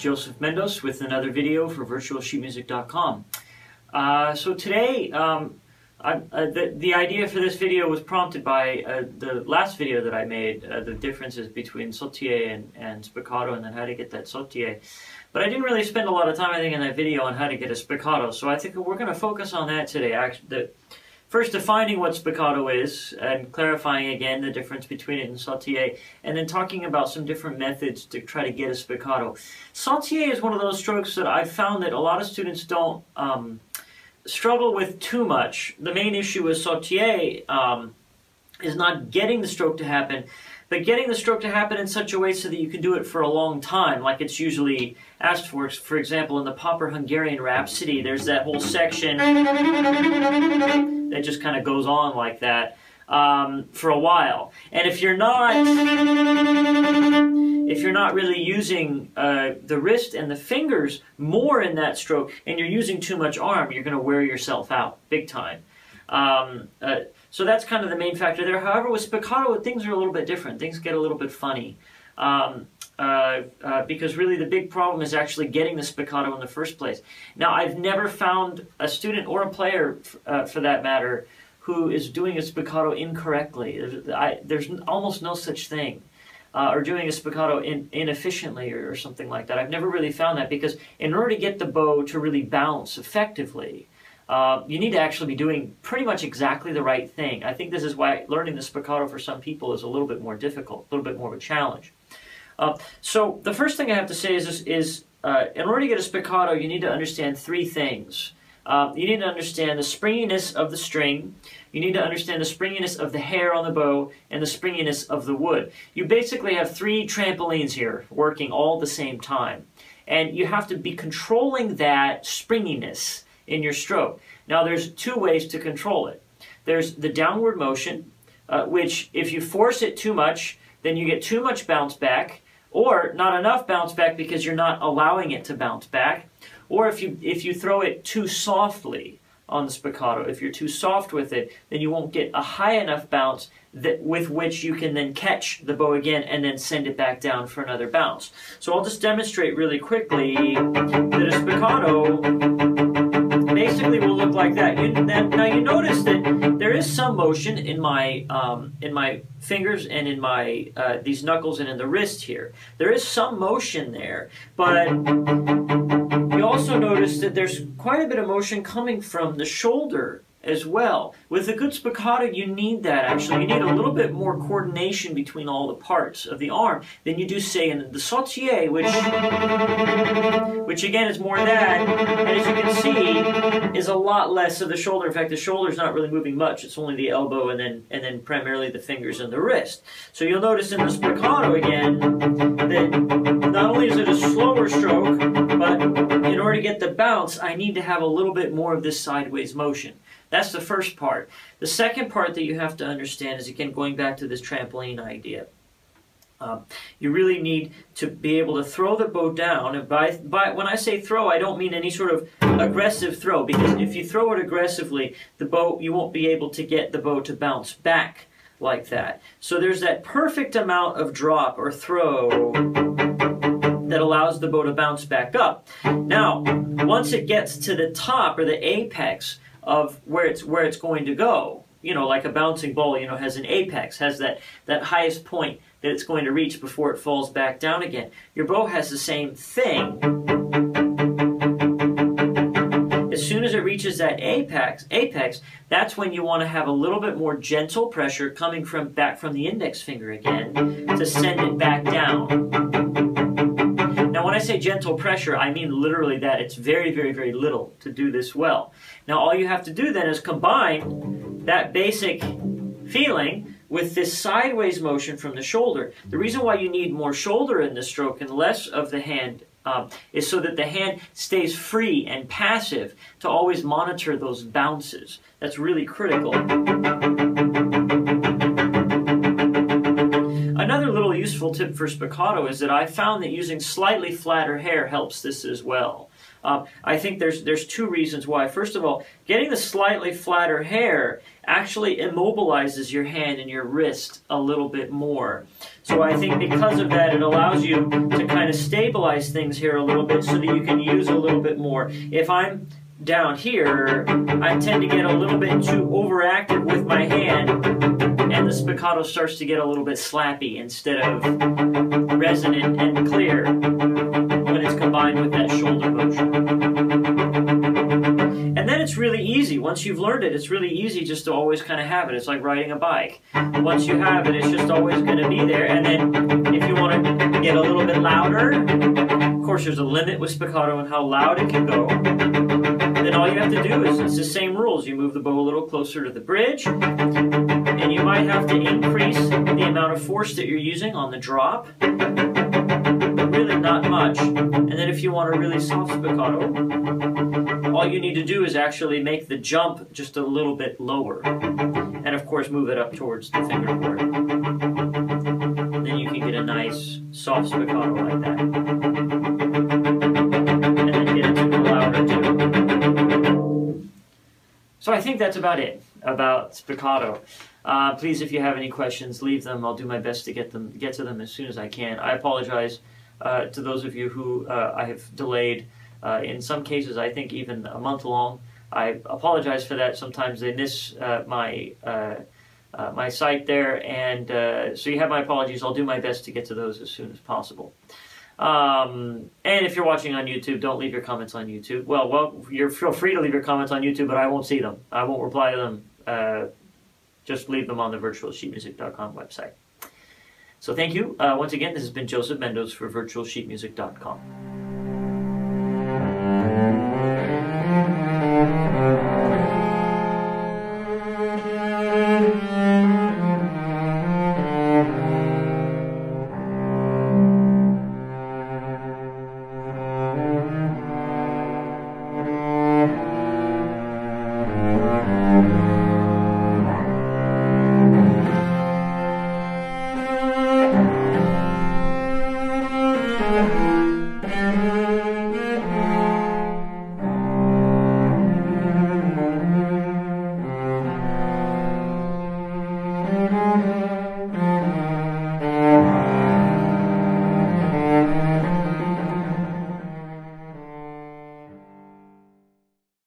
Joseph Mendos with another video for virtualsheetmusic.com. Uh, so today, um, I, uh, the, the idea for this video was prompted by uh, the last video that I made, uh, the differences between sautille and, and spiccato and then how to get that sautille. But I didn't really spend a lot of time, I think, in that video on how to get a spiccato, so I think we're going to focus on that today. Actually, the, First, defining what spiccato is and clarifying again the difference between it and sautille, and then talking about some different methods to try to get a spiccato. Sautille is one of those strokes that I've found that a lot of students don't um, struggle with too much. The main issue with sautille um, is not getting the stroke to happen, but getting the stroke to happen in such a way so that you can do it for a long time, like it's usually asked for. For example, in the Popper Hungarian Rhapsody, there's that whole section that just kind of goes on like that um, for a while. And if you're not, if you're not really using uh, the wrist and the fingers more in that stroke, and you're using too much arm, you're going to wear yourself out big time. Um, uh, so that's kind of the main factor there. However, with spiccato, things are a little bit different. Things get a little bit funny. Um, uh, uh, because really the big problem is actually getting the spiccato in the first place. Now, I've never found a student or a player, uh, for that matter, who is doing a spiccato incorrectly. There's, I, there's almost no such thing. Uh, or doing a spiccato in, inefficiently or, or something like that. I've never really found that because in order to get the bow to really bounce effectively, uh, you need to actually be doing pretty much exactly the right thing. I think this is why learning the spiccato for some people is a little bit more difficult, a little bit more of a challenge. Uh, so the first thing I have to say is, is uh, in order to get a spiccato, you need to understand three things. Uh, you need to understand the springiness of the string, you need to understand the springiness of the hair on the bow, and the springiness of the wood. You basically have three trampolines here working all at the same time. And you have to be controlling that springiness in your stroke. Now there's two ways to control it. There's the downward motion, uh, which if you force it too much, then you get too much bounce back, or not enough bounce back because you're not allowing it to bounce back, or if you, if you throw it too softly on the spiccato, if you're too soft with it, then you won't get a high enough bounce that with which you can then catch the bow again and then send it back down for another bounce. So I'll just demonstrate really quickly that a spiccato basically will look like that. You, now you notice that is some motion in my um, in my fingers and in my uh, these knuckles and in the wrist here. There is some motion there, but you also notice that there's quite a bit of motion coming from the shoulder as well. With a good spiccato, you need that actually. You need a little bit more coordination between all the parts of the arm than you do, say, in the sautille, which, which again is more that, and as you can see, is a lot less of the shoulder. In fact, the shoulder is not really moving much. It's only the elbow and then, and then primarily the fingers and the wrist. So you'll notice in the spiccato again that not only is it a slower stroke, but in order to get the bounce, I need to have a little bit more of this sideways motion. That's the first part. The second part that you have to understand is, again, going back to this trampoline idea. Um, you really need to be able to throw the bow down. And by, by when I say throw, I don't mean any sort of aggressive throw, because if you throw it aggressively, the bow you won't be able to get the bow to bounce back like that. So there's that perfect amount of drop or throw that allows the bow to bounce back up. Now, once it gets to the top or the apex, of where it's where it's going to go. You know, like a bouncing ball, you know, has an apex, has that, that highest point that it's going to reach before it falls back down again. Your bow has the same thing. As soon as it reaches that apex, apex, that's when you want to have a little bit more gentle pressure coming from back from the index finger again to send it back down. Now, when I say gentle pressure, I mean literally that. It's very, very, very little to do this well. Now all you have to do then is combine that basic feeling with this sideways motion from the shoulder. The reason why you need more shoulder in the stroke and less of the hand um, is so that the hand stays free and passive to always monitor those bounces. That's really critical. Another little useful tip for spiccato is that I found that using slightly flatter hair helps this as well. Uh, I think there's there's two reasons why. First of all, getting the slightly flatter hair actually immobilizes your hand and your wrist a little bit more. So I think because of that, it allows you to kind of stabilize things here a little bit so that you can use a little bit more. If I'm down here, I tend to get a little bit too overactive with my hand, and the spiccato starts to get a little bit slappy instead of resonant and clear with that shoulder motion. And then it's really easy. Once you've learned it, it's really easy just to always kind of have it. It's like riding a bike. Once you have it, it's just always going to be there. And then if you want to get a little bit louder, of course, there's a limit with spiccato and how loud it can go. Then all you have to do is it's the same rules. You move the bow a little closer to the bridge, and you might have to increase the amount of force that you're using on the drop really not much. And then if you want a really soft spiccato, all you need to do is actually make the jump just a little bit lower. And of course move it up towards the fingerboard. Then you can get a nice soft spiccato like that. And then get it to louder too. So I think that's about it about spiccato. Uh, please, if you have any questions, leave them. I'll do my best to get them get to them as soon as I can. I apologize uh, to those of you who uh, I have delayed. Uh, in some cases, I think even a month long. I apologize for that. Sometimes they miss uh, my uh, my site there, and so you have my apologies. I'll do my best to get to those as soon as possible. Um, and if you're watching on YouTube, don't leave your comments on YouTube. Well, well, you're feel free to leave your comments on YouTube, but I won't see them. I won't reply to them. Uh, just leave them on the virtualsheetmusic.com website. So thank you. Uh, once again, this has been Joseph Mendoz for virtualsheetmusic.com.